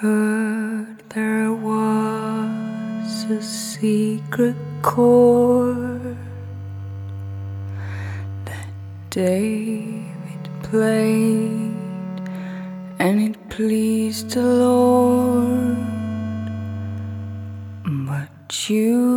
heard there was a secret chord that David played and it pleased the Lord. But you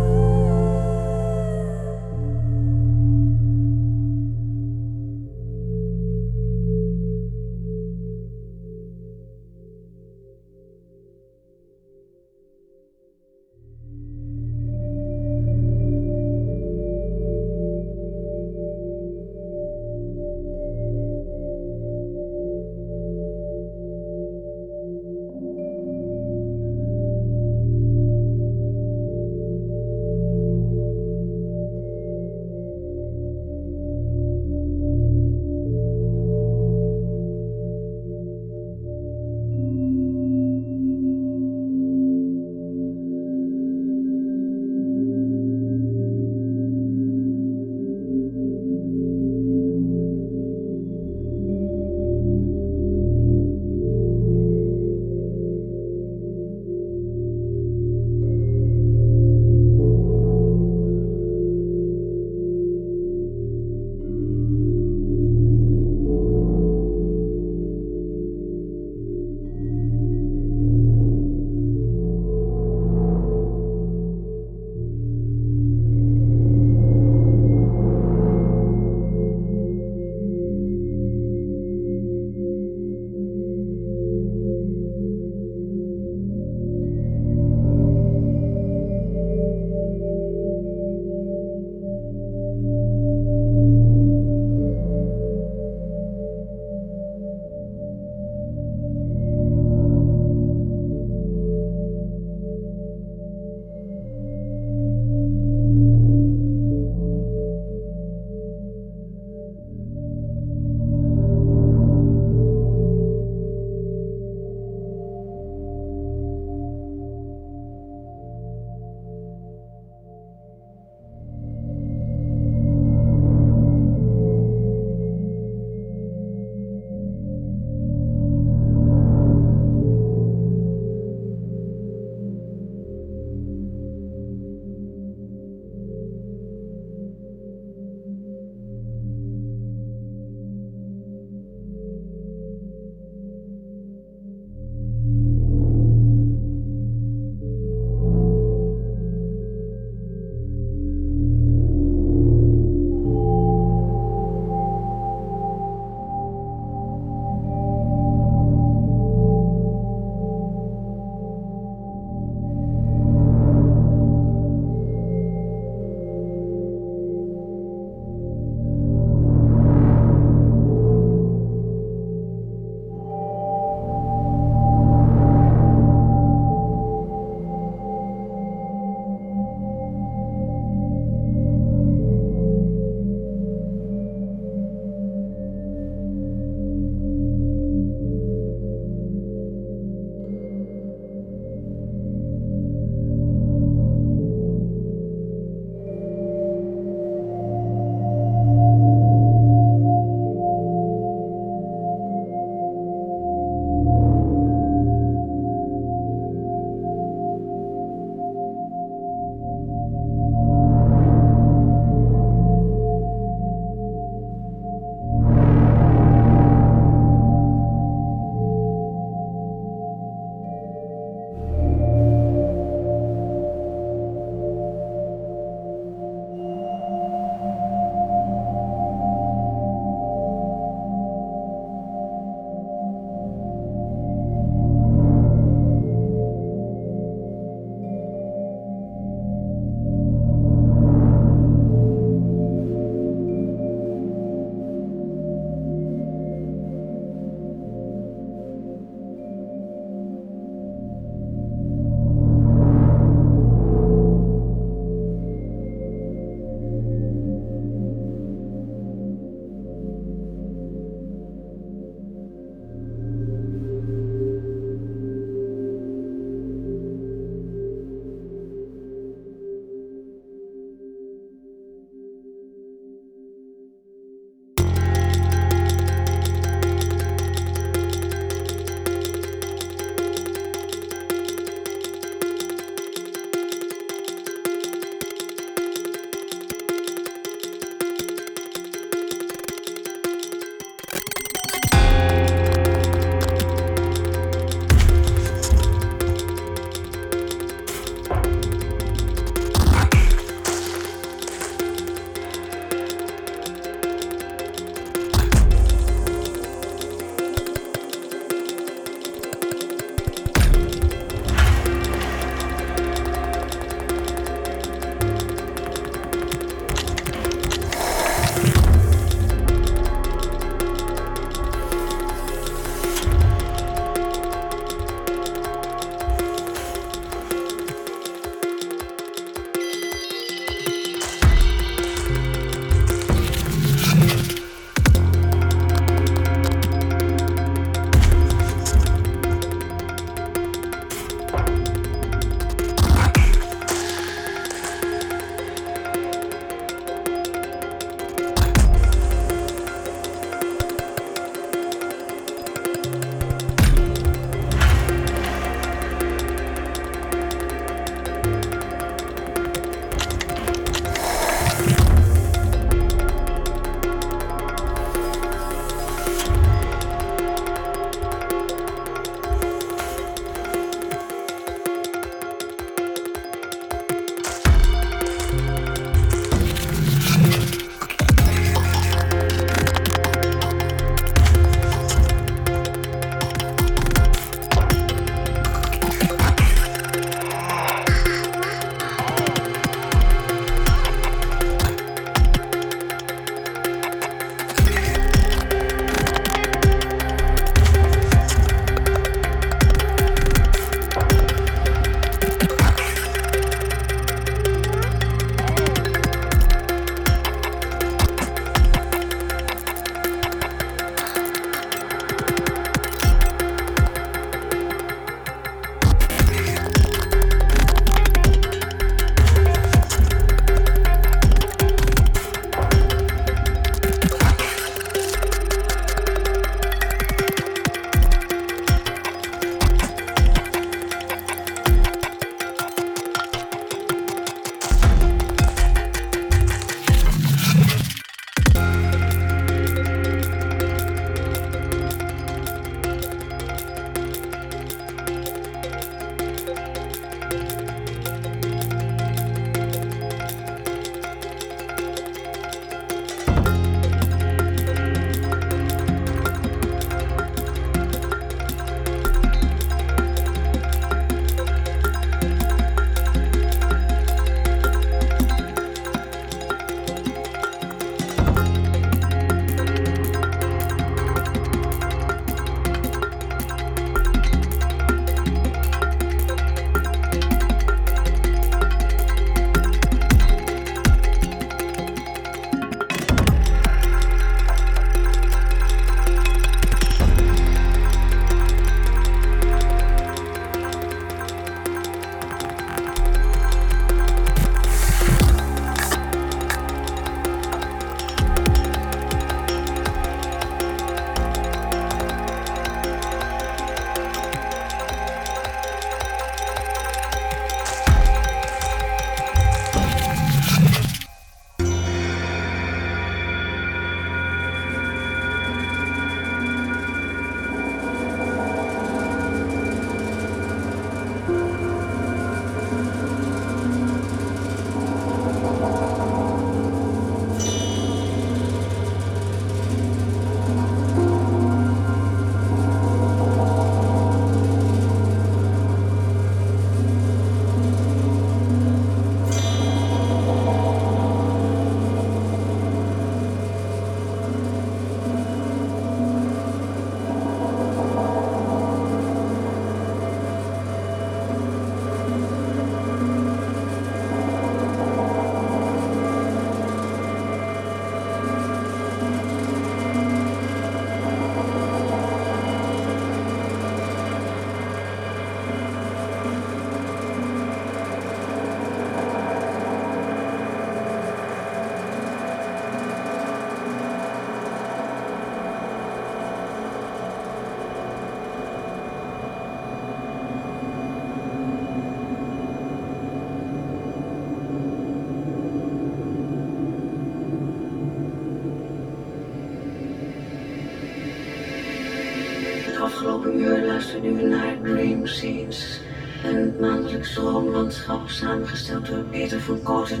droomlandschap samengesteld door Peter van Kooten.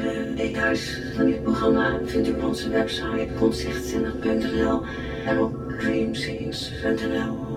De details van dit programma vindt u op onze website concertcenter.nl en op dreamscenes.nl.